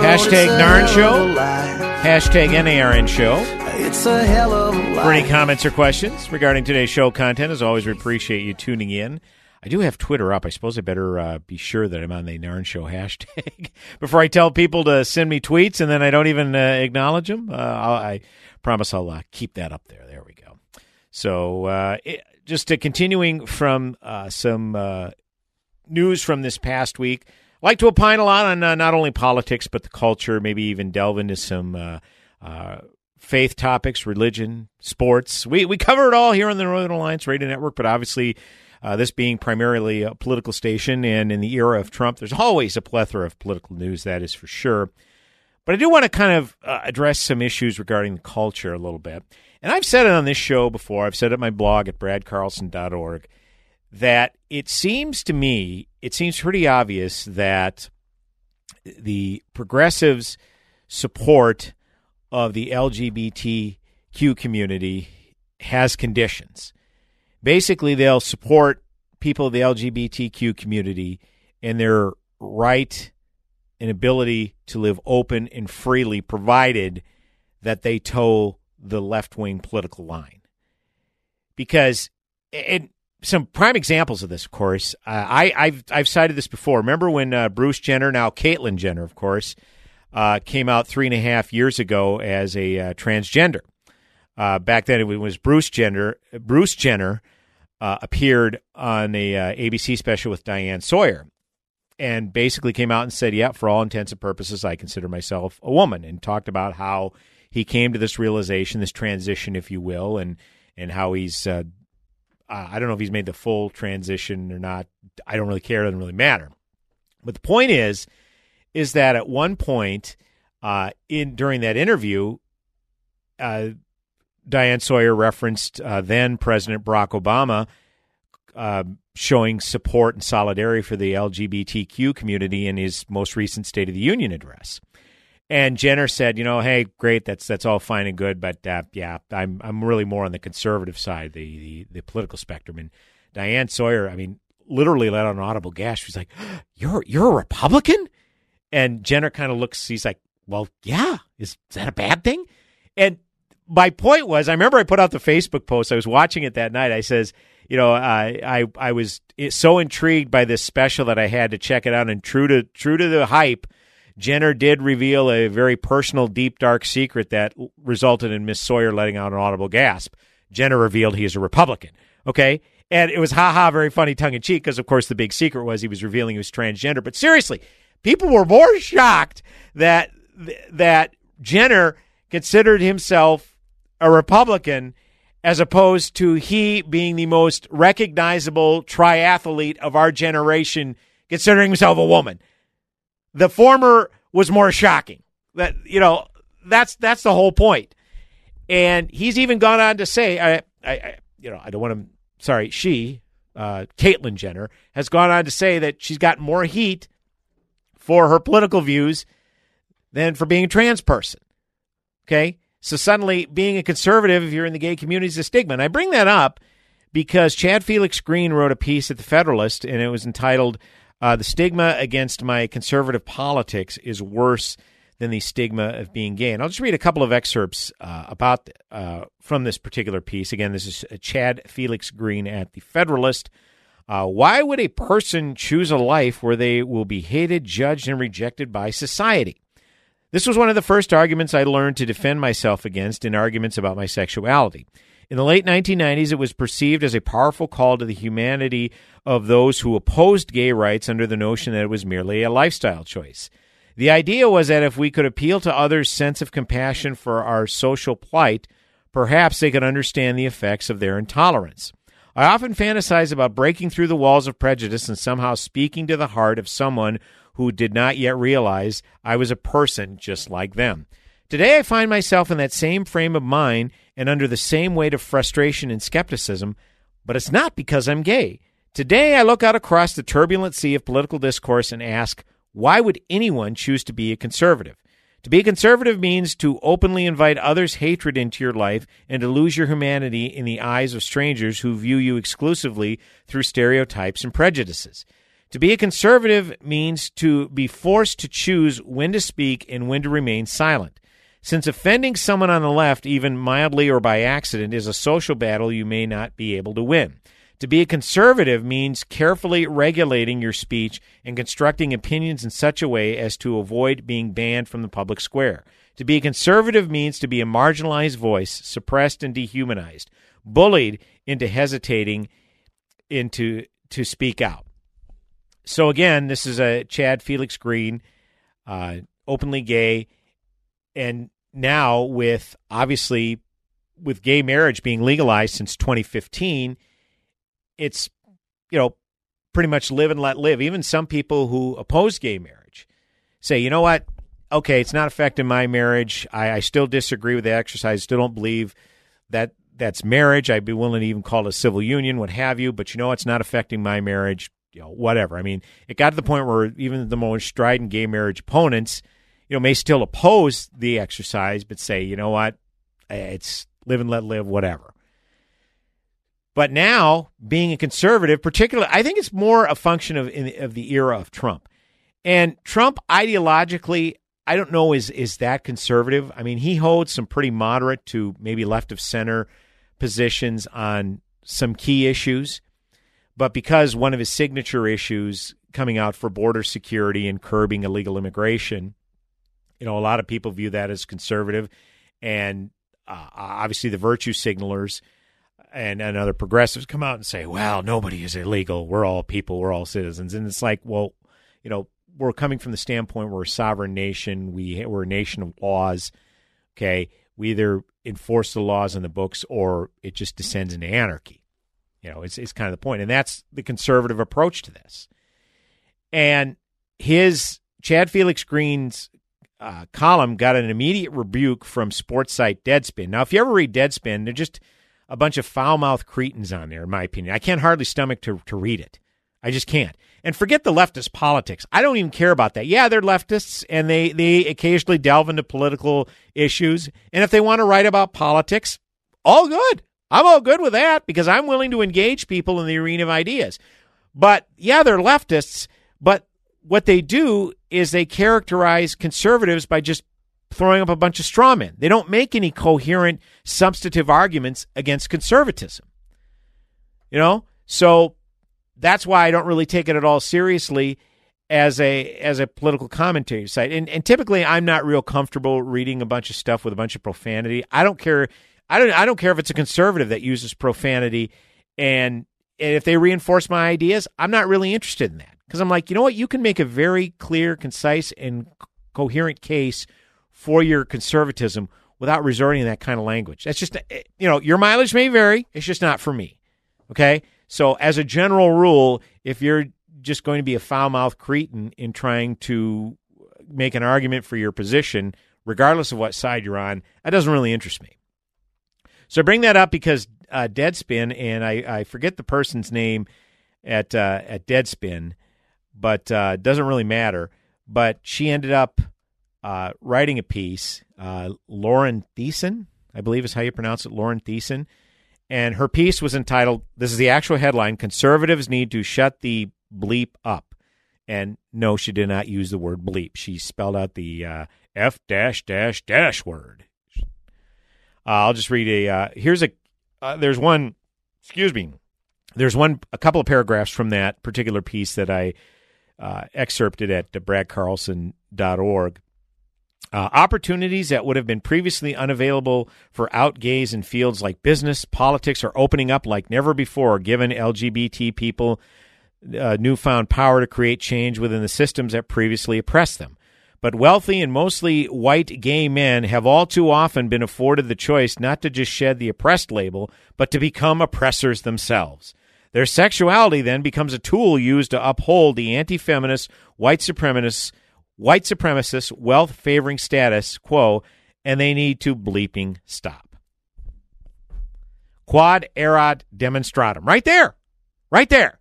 Hashtag Narn Show. Hashtag NARN Show. It's a hell of a life. For any comments or questions regarding today's show content, as always, we appreciate you tuning in. I do have Twitter up. I suppose I better uh, be sure that I'm on the Narn Show hashtag before I tell people to send me tweets and then I don't even uh, acknowledge them. Uh, i promise I'll uh, keep that up there. There we go. So uh, it, just continuing from uh, some news from this past week. I like to opine a lot on not only politics but the culture. Maybe even delve into some faith topics, religion, sports. We we cover it all here on the Northern Alliance Radio Network. But obviously, uh, this being primarily a political station, and in the era of Trump, there's always a plethora of political news. That is for sure. But I do want to kind of uh, address some issues regarding the culture a little bit. And I've said it on this show before. I've said it at my blog at bradcarlson.org that it seems to me, it seems pretty obvious that the progressives' support of the LGBTQ community has conditions. Basically, they'll support people of the LGBTQ community and their right and ability to live open and freely, provided that they toe the left wing political line. Because, and some prime examples of this, of course, uh, I, I've I've cited this before. Remember when uh, Bruce Jenner, now Caitlyn Jenner, of course, uh, came out three and a half years ago as a uh, transgender. Uh, back then, it was Bruce Jenner. Bruce Jenner uh, appeared on a ABC special with Diane Sawyer, and basically came out and said, "Yeah, for all intents and purposes, I consider myself a woman," and talked about how he came to this realization, this transition, if you will, and and how he's uh, I don't know if he's made the full transition or not. I don't really care. It doesn't really matter. But the point is, is that at one point uh, in during that interview, uh, Diane Sawyer referenced uh, then President Barack Obama uh, showing support and solidarity for the LGBTQ community in his most recent State of the Union address. And Jenner said, you know, hey, great, that's that's all fine and good, but uh, yeah, I'm I'm really more on the conservative side, the, the the political spectrum. And Diane Sawyer, I mean, literally let out an audible gasp. She's like, "You're you're a Republican?" And Jenner kind of looks. He's like, "Well, yeah. Is, is that a bad thing?" And my point was, I remember I put out the Facebook post. I was watching it that night. I says, you know, I I I was so intrigued by this special that I had to check it out. And true to true to the hype Jenner did reveal a very personal, deep, dark secret that resulted in Miss Sawyer letting out an audible gasp. Jenner revealed he is a Republican. Okay. And it was haha, very funny, tongue in cheek, because of course the big secret was he was revealing he was transgender. But seriously, people were more shocked that that Jenner considered himself a Republican as opposed to he being the most recognizable triathlete of our generation, considering himself a woman. The former was more shocking. That you know, that's that's the whole point. And he's even gone on to say, I, I, I you know, I don't want to. Sorry, she, uh, Caitlyn Jenner, has gone on to say that she's got more heat for her political views than for being a trans person. Okay, so suddenly being a conservative, if you're in the gay community, is a stigma. And I bring that up because Chad Felix Greene wrote a piece at the Federalist, and it was entitled uh, the stigma against my conservative politics is worse than the stigma of being gay. And I'll just read a couple of excerpts uh, about uh, from this particular piece. Again, this is uh, Chad Felix Greene at the Federalist. Uh, why would a person choose a life where they will be hated, judged, and rejected by society? This was one of the first arguments I learned to defend myself against in arguments about my sexuality. In the late 1990s, it was perceived as a powerful call to the humanity of those who opposed gay rights under the notion that it was merely a lifestyle choice. The idea was that if we could appeal to others' sense of compassion for our social plight, perhaps they could understand the effects of their intolerance. I often fantasize about breaking through the walls of prejudice and somehow speaking to the heart of someone who did not yet realize I was a person just like them. Today, I find myself in that same frame of mind and under the same weight of frustration and skepticism, but it's not because I'm gay. Today, I look out across the turbulent sea of political discourse and ask, why would anyone choose to be a conservative? To be a conservative means to openly invite others' hatred into your life and to lose your humanity in the eyes of strangers who view you exclusively through stereotypes and prejudices. To be a conservative means to be forced to choose when to speak and when to remain silent. Since offending someone on the left, even mildly or by accident, is a social battle you may not be able to win. To be a conservative means carefully regulating your speech and constructing opinions in such a way as to avoid being banned from the public square. To be a conservative means to be a marginalized voice, suppressed and dehumanized, bullied into hesitating into to speak out. So again, this is a Chad Felix Greene, uh, openly gay, and now with obviously with gay marriage being legalized since 2015, it's you know pretty much live and let live. Even some people who oppose gay marriage say, you know what? Okay, it's not affecting my marriage. I, I still disagree with the exercise. Still don't believe that that's marriage. I'd be willing to even call it a civil union, what have you. But you know, it's not affecting my marriage. You know, whatever. I mean, it got to the point where even the most strident gay marriage opponents, you know, may still oppose the exercise, but say, you know what, eh, it's live and let live, whatever. But now, being a conservative, particularly, I think it's more a function of of the era of Trump. And Trump ideologically, I don't know is is that conservative. I mean, he holds some pretty moderate to maybe left of center positions on some key issues, but because one of his signature issues coming out for border security and curbing illegal immigration, you know, a lot of people view that as conservative, and uh, obviously the virtue signalers and, and other progressives come out and say, well, nobody is illegal. We're all people. We're all citizens. And it's like, well, you know, we're coming from the standpoint we're a sovereign nation. We, we're a nation of laws. Okay. We either enforce the laws in the books or it just descends into anarchy. You know, it's, it's kind of the point. And that's the conservative approach to this. And his Chad Felix Greene's uh, column got an immediate rebuke from sports site Deadspin. Now, if you ever read Deadspin, they're just a bunch of foul mouthed cretins on there, in my opinion. I can't hardly stomach to, to read it. I just can't. And forget the leftist politics. I don't even care about that. Yeah, they're leftists and they, they occasionally delve into political issues. And if they want to write about politics, all good. I'm all good with that because I'm willing to engage people in the arena of ideas. But yeah, they're leftists, but what they do is they characterize conservatives by just throwing up a bunch of straw men. They don't make any coherent, substantive arguments against conservatism. You know, so that's why I don't really take it at all seriously as a as a political commentary site. And and typically, I'm not real comfortable reading a bunch of stuff with a bunch of profanity. I don't care. I don't. I don't care if it's a conservative that uses profanity, and, and if they reinforce my ideas, I'm not really interested in that because I'm like, you know what? You can make a very clear, concise, and coherent case for your conservatism without resorting to that kind of language. That's just, eh, you know, your mileage may vary. It's just not for me. Okay. So, as a general rule, if you're just going to be a foul mouthed cretin in trying to make an argument for your position, regardless of what side you're on, that doesn't really interest me. So, bring that up because uh, Deadspin, and I, I forget the person's name at uh, at Deadspin, but uh, doesn't really matter. But she ended up uh, writing a piece. Uh, Lauren Theisen, I believe is how you pronounce it, Lauren Theisen. And her piece was entitled, this is the actual headline Conservatives Need to Shut the Bleep Up. And no, she did not use the word bleep. She spelled out the uh, F dash dash dash word. Uh, I'll just read a, uh, here's a, uh, there's one, excuse me, there's one, a couple of paragraphs from that particular piece that I excerpted at bradcarlson.org. Uh, opportunities that would have been previously unavailable for out gays in fields like business, politics are opening up like never before, given LGBT people uh, newfound power to create change within the systems that previously oppressed them. But wealthy and mostly white gay men have all too often been afforded the choice not to just shed the oppressed label, but to become oppressors themselves. Their sexuality then becomes a tool used to uphold the anti feminist, white supremacist, white supremacist, wealth favoring status quo, and they need to bleeping stop. Quad erat demonstratum. Right there. Right there.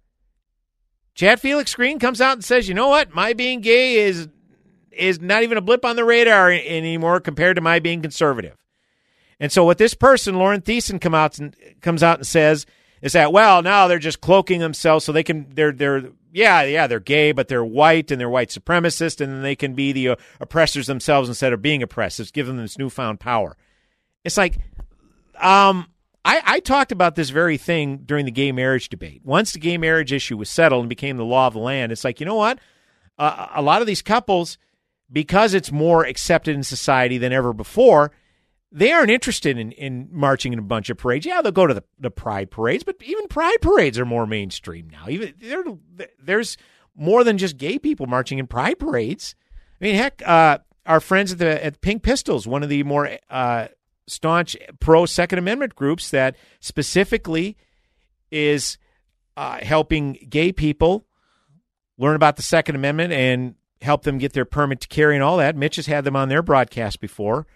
Chad Felix Greene comes out and says, you know what? My being gay is is not even a blip on the radar anymore compared to my being conservative. And so what this person, Lauren Theisen, come out and comes out and says is that well now they're just cloaking themselves so they can they're they're yeah yeah they're gay but they're white and they're white supremacist and they can be the uh, oppressors themselves instead of being oppressed it's given them this newfound power it's like um I, I talked about this very thing during the gay marriage debate. Once the gay marriage issue was settled and became the law of the land, it's like, you know what? Uh, a lot of these couples, because it's more accepted in society than ever before, they aren't interested in, in marching in a bunch of parades. Yeah, they'll go to the, the pride parades, but even pride parades are more mainstream now. Even there's more than just gay people marching in pride parades. I mean, heck, uh, our friends at the at Pink Pistols, one of the more uh, staunch pro Second Amendment groups that specifically is uh, helping gay people learn about the Second Amendment and help them get their permit to carry and all that. Mitch has had them on their broadcast before.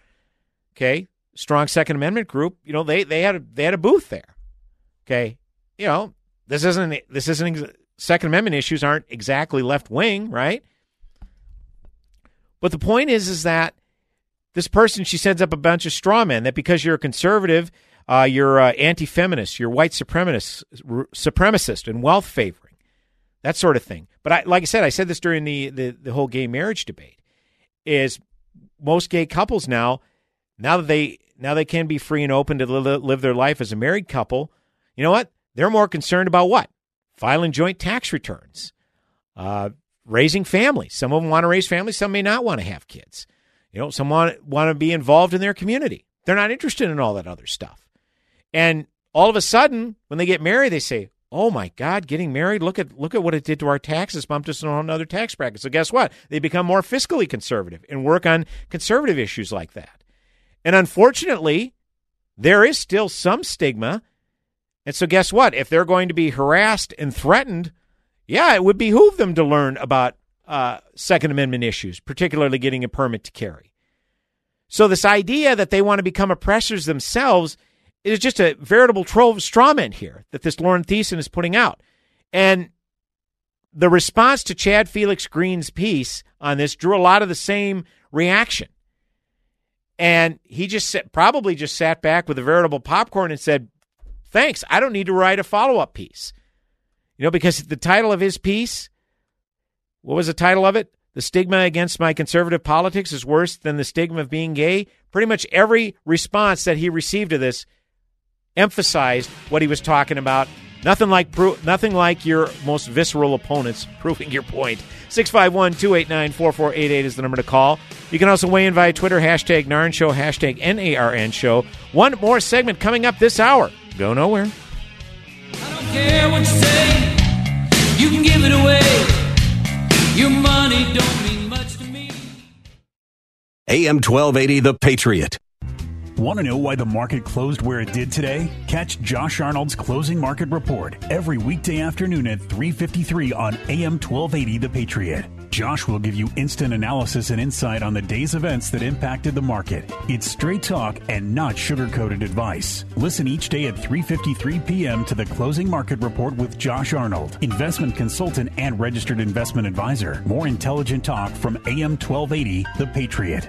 Okay, strong Second Amendment group. You know, they they had a, they had a booth there. Okay, you know, this isn't this isn't Second Amendment issues aren't exactly left wing, right? But the point is, is that this person she sends up a bunch of straw men that because you're a conservative, uh, you're uh, anti-feminist, you're white supremacist, supremacist, and wealth favoring, that sort of thing. But I, like I said, I said this during the, the the whole gay marriage debate. Is most gay couples now, now that they now they can be free and open to live their life as a married couple, you know what? They're more concerned about what filing joint tax returns, uh, raising families. Some of them want to raise families, some may not want to have kids. You know, some want, want to be involved in their community. They're not interested in all that other stuff. And all of a sudden, when they get married, they say, "Oh my God, getting married! Look at look at what it did to our taxes, bumped us on another tax bracket." So guess what? They become more fiscally conservative and work on conservative issues like that. And unfortunately, there is still some stigma. And so guess what? If they're going to be harassed and threatened yeah, it would behoove them to learn about uh, Second Amendment issues, particularly getting a permit to carry. So, this idea that they want to become oppressors themselves is just a veritable trove of strawmen here that this Lauren Theisen is putting out. And the response to Chad Felix Greene's piece on this drew a lot of the same reaction. And he just probably just sat back with a veritable popcorn and said, Thanks, I don't need to write a follow up piece. You know, because the title of his piece, what was the title of it? The stigma against my conservative politics is worse than the stigma of being gay. Pretty much every response that he received to this emphasized what he was talking about. Nothing like pro- nothing like your most visceral opponents proving your point. 651 289 4488 is the number to call. You can also weigh in via Twitter, hashtag NARN Show, hashtag NARN Show. One more segment coming up this hour. Go nowhere I don't care what you say. You can give it away. Your money don't mean much to me. AM 1280, The Patriot. Want to know why the market closed where it did today? Catch Josh Arnold's closing market report every weekday afternoon at 3:53 on AM 1280 The Patriot. Josh will give you instant analysis and insight on the day's events that impacted the market. It's straight talk and not sugar-coated advice. Listen each day at 3:53 p.m. to the Closing Market Report with Josh Arnold, investment consultant and registered investment advisor. More intelligent talk from AM 1280 The Patriot.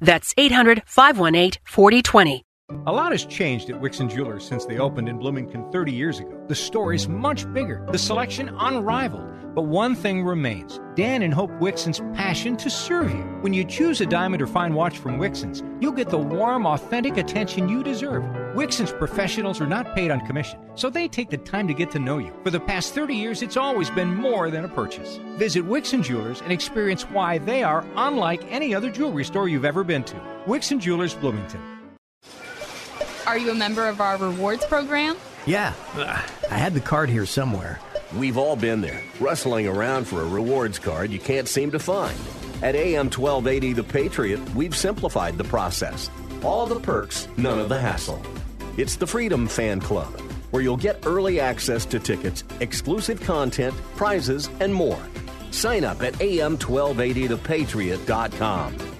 That's 800 518 4020. A lot has changed at Wixon Jewelers since they opened in Bloomington 30 years ago. The store is much bigger, the selection unrivaled. But one thing remains Dan and Hope Wixon's passion to serve you. When you choose a diamond or fine watch from Wixon's, you'll get the warm, authentic attention you deserve. Wixon's professionals are not paid on commission, so they take the time to get to know you. For the past 30 years, it's always been more than a purchase. Visit Wixon Jewelers and experience why they are unlike any other jewelry store you've ever been to. Wixon Jewelers, Bloomington. Are you a member of our rewards program? Yeah, I had the card here somewhere. We've all been there, rustling around for a rewards card you can't seem to find. At AM 1280 The Patriot, we've simplified the process. All the perks, none of the hassle. It's the Freedom Fan Club, where you'll get early access to tickets, exclusive content, prizes, and more. Sign up at am1280thepatriot.com.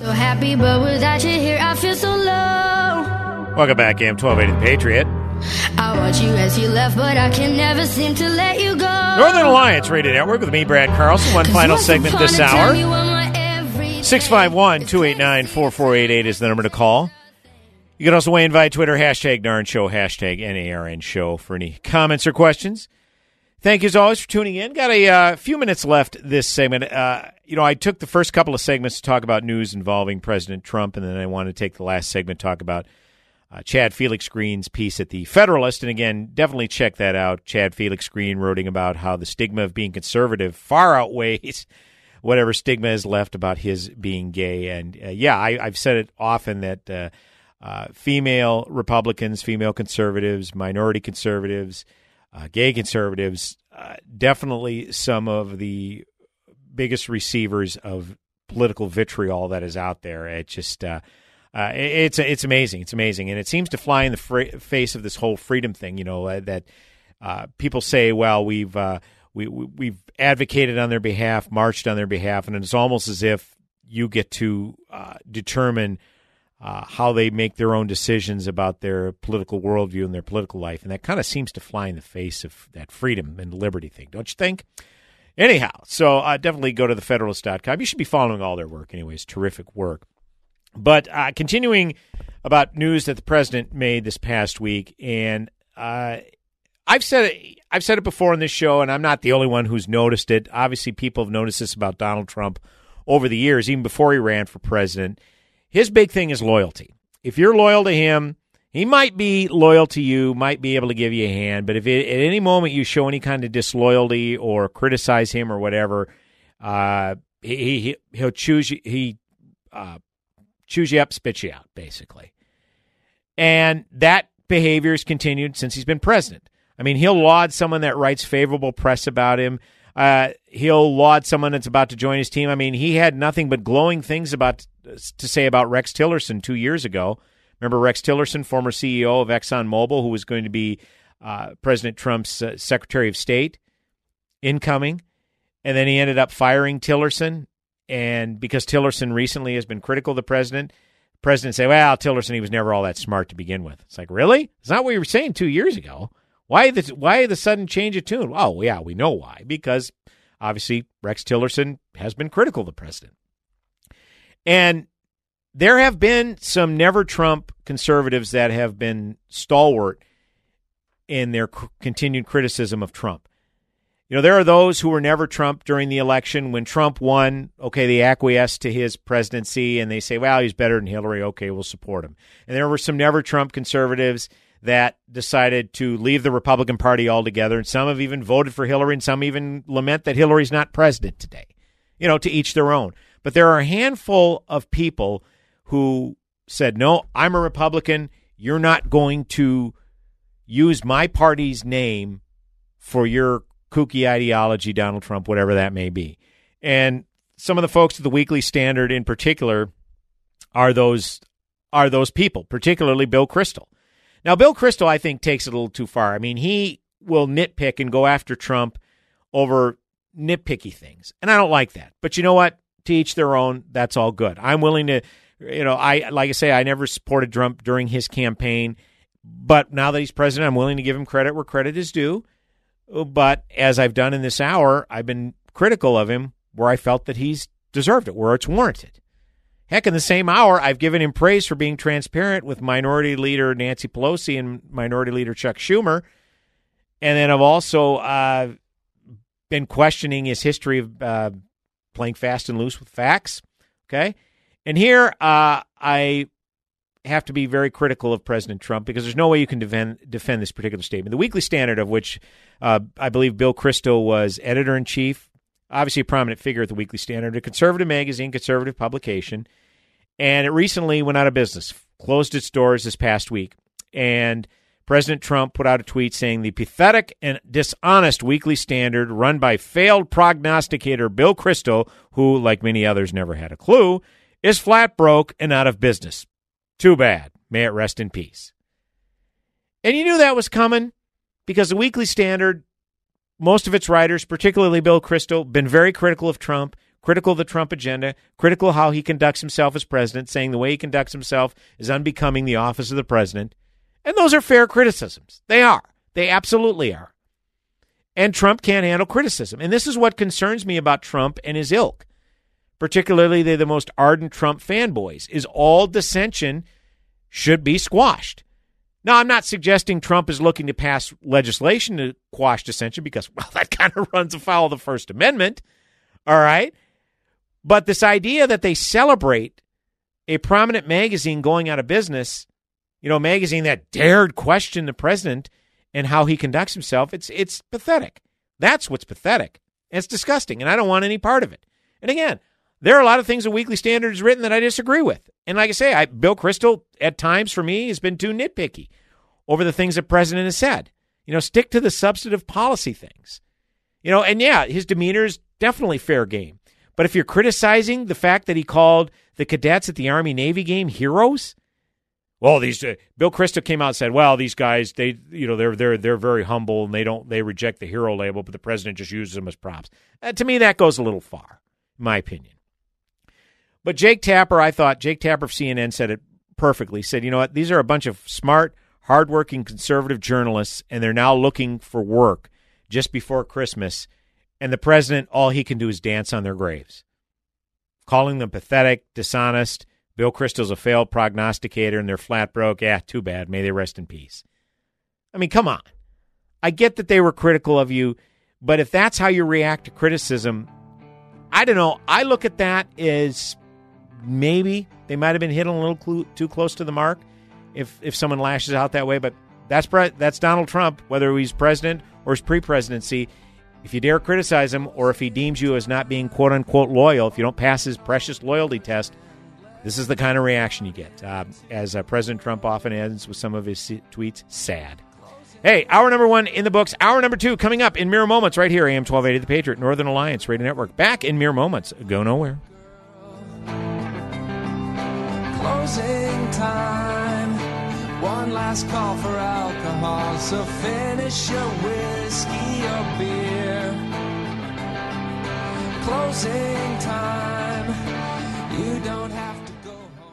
So happy, but without you here, I feel so low. Welcome back, AM 1280 The Patriot. I watch you as you left, but I can never seem to let you go. Northern Alliance Radio Network with me, Brad Carlson. One final segment this hour. 651 289 4488 is the number to call. You can also weigh in via Twitter, hashtag Narn Show, hashtag NARN Show for any comments or questions. Thank you as always for tuning in. Got a uh, few minutes left this segment. Uh, you know, I took the first couple of segments to talk about news involving President Trump, and then I wanted to take the last segment to talk about uh, Chad Felix Greene's piece at the Federalist. And again, definitely check that out. Chad Felix Greene writing about how the stigma of being conservative far outweighs whatever stigma is left about his being gay. And uh, yeah, I, have said it often that uh, uh, female Republicans, female conservatives, minority conservatives, uh, gay conservatives, uh, definitely some of the biggest receivers of political vitriol that is out there. It just uh, uh, it's it's amazing. It's amazing, and it seems to fly in the fr- face of this whole freedom thing. You know uh, that uh, people say, "Well, we've uh, we, we have advocated on their behalf, marched on their behalf," and it's almost as if you get to uh, determine how they make their own decisions about their political worldview and their political life, and that kind of seems to fly in the face of that freedom and liberty thing, don't you think? Anyhow, so uh, definitely go to thefederalist.com. You should be following all their work, anyways. Terrific work. But uh, continuing about news that the president made this past week, and uh, I've said it, I've said it before on this show, and I'm not the only one who's noticed it. Obviously, people have noticed this about Donald Trump over the years, even before he ran for president. His big thing is loyalty. If you're loyal to him, he might be loyal to you, might be able to give you a hand, but if it, at any moment you show any kind of disloyalty or criticize him or whatever, uh, he, he he'll choose you. He uh, chews you up, spits you out, basically. And that behavior has continued since he's been president. I mean, he'll laud someone that writes favorable press about him. Uh, he'll laud someone that's about to join his team. I mean, he had nothing but glowing things about to say about Rex Tillerson two years ago. Remember Rex Tillerson, former CEO of ExxonMobil, who was going to be uh, President Trump's uh, Secretary of State, incoming, and then he ended up firing Tillerson and because Tillerson recently has been critical of the president, the president say, "Well, Tillerson, he was never all that smart to begin with." It's like, really? It's not what you were saying two years ago. Why the why the sudden change of tune? Oh, yeah, we know why. Because obviously Rex Tillerson has been critical of the president, and there have been some never Trump conservatives that have been stalwart in their continued criticism of Trump. You know, there are those who were never Trump during the election. When Trump won, okay, they acquiesced to his presidency and they say, well, he's better than Hillary. Okay, we'll support him. And there were some never Trump conservatives that decided to leave the Republican Party altogether. And some have even voted for Hillary and some even lament that Hillary's not president today. You know, to each their own. But there are a handful of people who said, no, I'm a Republican. You're not going to use my party's name for your kooky ideology, Donald Trump, whatever that may be. And some of the folks at the Weekly Standard in particular are those are those people, particularly Bill Kristol. Now, Bill Kristol, I think, takes it a little too far. I mean, he will nitpick and go after Trump over nitpicky things. And I don't like that. But you know what? To each their own. That's all good. I'm willing to, you know, I like I say, I never supported Trump during his campaign. But now that he's president, I'm willing to give him credit where credit is due. But as I've done in this hour, I've been critical of him where I felt that he's deserved it, where it's warranted. Heck, in the same hour, I've given him praise for being transparent with Minority Leader Nancy Pelosi and Minority Leader Chuck Schumer. And then I've also uh, been questioning his history of uh, playing fast and loose with facts. Okay. And here uh, I have to be very critical of President Trump because there's no way you can defend, defend this particular statement. The Weekly Standard, of which uh, I believe Bill Kristol was editor in chief, obviously a prominent figure at the Weekly Standard, a conservative magazine, conservative publication, and it recently went out of business, closed its doors this past week. And President Trump put out a tweet saying the pathetic and dishonest Weekly Standard, run by failed prognosticator Bill Kristol, who, like many others, never had a clue, is flat broke and out of business. Too bad. May it rest in peace. And you knew that was coming because the Weekly Standard, most of its writers, particularly Bill Kristol, been very critical of Trump, critical of the Trump agenda, critical how he conducts himself as president, saying the way he conducts himself is unbecoming the office of the president. And those are fair criticisms. They are. They absolutely are. And Trump can't handle criticism. And this is what concerns me about Trump and his ilk particularly they're the most ardent Trump fanboys, is all dissension should be squashed. Now, I'm not suggesting Trump is looking to pass legislation to quash dissension because, well, that kind of runs afoul of the First Amendment. All right. But this idea that they celebrate a prominent magazine going out of business, you know, a magazine that dared question the president and how he conducts himself, it's it's pathetic. That's what's pathetic. It's disgusting, and I don't want any part of it. And again, there are a lot of things the Weekly Standard has written that I disagree with. And like I say, I, Bill Kristol, at times for me, has been too nitpicky over the things the president has said. You know, stick to the substantive policy things. You know, and yeah, his demeanor is definitely fair game. But if you're criticizing the fact that he called the cadets at the Army Navy game heroes, well, these uh, Bill Kristol came out and said, "Well, these guys, they, you know, they're they're they're very humble and they don't they reject the hero label, but the president just uses them as props." Uh, to me, that goes a little far, in my opinion. But Jake Tapper, I thought Jake Tapper of CNN said it perfectly. Said, you know what? These are a bunch of smart, hardworking conservative journalists, and they're now looking for work just before Christmas. And the president, all he can do is dance on their graves, calling them pathetic, dishonest. Bill Kristol's a failed prognosticator, and they're flat broke. Yeah, too bad. May they rest in peace. I mean, come on. I get that they were critical of you, but if that's how you react to criticism, I don't know. I look at that as maybe they might have been hitting a little too close to the mark if if someone lashes out that way. But that's pre- that's Donald Trump, whether he's president or his pre-presidency. If you dare criticize him, or if he deems you as not being quote unquote loyal, if you don't pass his precious loyalty test, this is the kind of reaction you get. Uh, as uh, President Trump often ends with some of his tweets, sad. Hey, hour number one in the books. Hour number two coming up in mere moments right here, AM 1280 The Patriot, Northern Alliance Radio Network. Back in mere moments. Go nowhere. Closing time. One last call for alcohol. So finish your whiskey or beer. Closing time. You don't have to go home.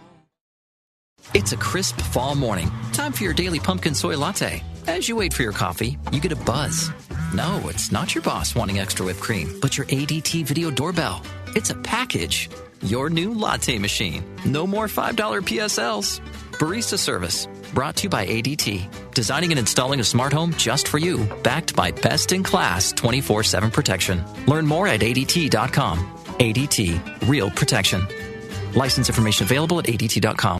It's a crisp fall morning. Time for your daily pumpkin soy latte. As you wait for your coffee, you get a buzz. No, it's not your boss wanting extra whipped cream, but your ADT video doorbell. It's a package your new latte machine. No more $5 PSLs. Barista service. Brought to you by ADT. Designing and installing a smart home just for you. Backed by best in class 24 7 protection. Learn more at ADT.com. ADT. Real protection. License information available at ADT.com.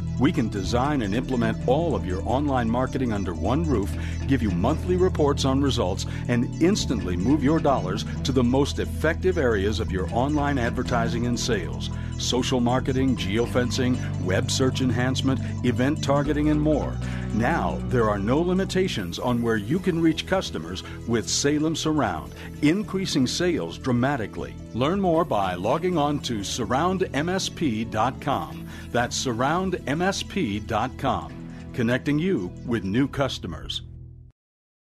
We can design and implement all of your online marketing under one roof, give you monthly reports on results, and instantly move your dollars to the most effective areas of your online advertising and sales social marketing, geofencing, web search enhancement, event targeting, and more. Now, there are no limitations on where you can reach customers with Salem Surround, increasing sales dramatically. Learn more by logging on to surroundmsp.com. That's surroundmsp.com, connecting you with new customers.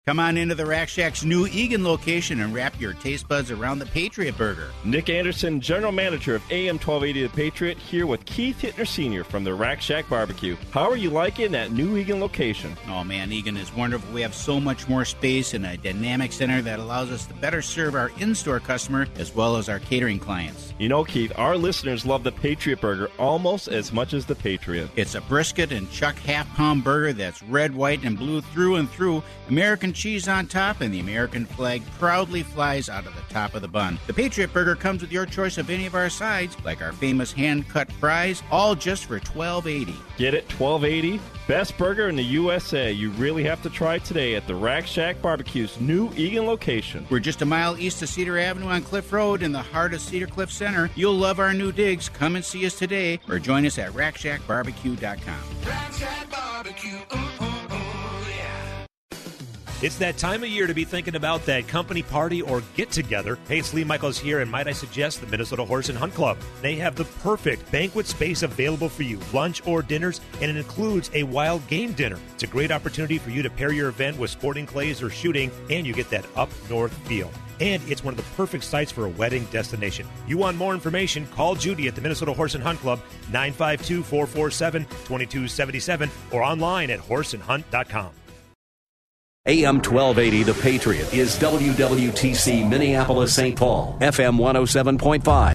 Come on into the Rack Shack's new Eagan location and wrap your taste buds around the Patriot Burger. Nick Anderson, General Manager of AM 1280 The Patriot, here with Keith Hittner Sr. from the Rack Shack Barbecue. How are you liking that new Eagan location? Oh man, Eagan is wonderful. We have so much more space and a dynamic center that allows us to better serve our in store customer as well as our catering clients. You know, Keith, our listeners love the Patriot Burger almost as much as the Patriot. It's a brisket and chuck half pound burger that's red, white, and blue through and through, American cheese on top, and the American flag proudly flies out of the top of the bun. The Patriot Burger comes with your choice of any of our sides, like our famous hand cut fries, all just for twelve eighty. Get it, twelve eighty. Best burger in the USA. You really have to try today at the Rack Shack Barbecue's new Eagan location. We're just a mile east of Cedar Avenue on Cliff Road in the heart of Cedar Cliff Center. You'll love our new digs. Come and see us today or join us at rackshackbarbecue.com. Rack Shack Barbecue. Ooh, ooh, ooh, yeah. It's that time of year to be thinking about that company party or get together. Hey, it's Lee Michaels here, and might I suggest the Minnesota Horse and Hunt Club? They have the perfect banquet space available for you, lunch or dinners, and it includes a wild game dinner. It's a great opportunity for you to pair your event with sporting clays or shooting, and you get that up north feel. And it's one of the perfect sites for a wedding destination. You want more information? Call Judy at the Minnesota Horse and Hunt Club, 952 447 2277, or online at horseandhunt.com. AM 1280 The Patriot is WWTC Minneapolis St. Paul, FM 107.5.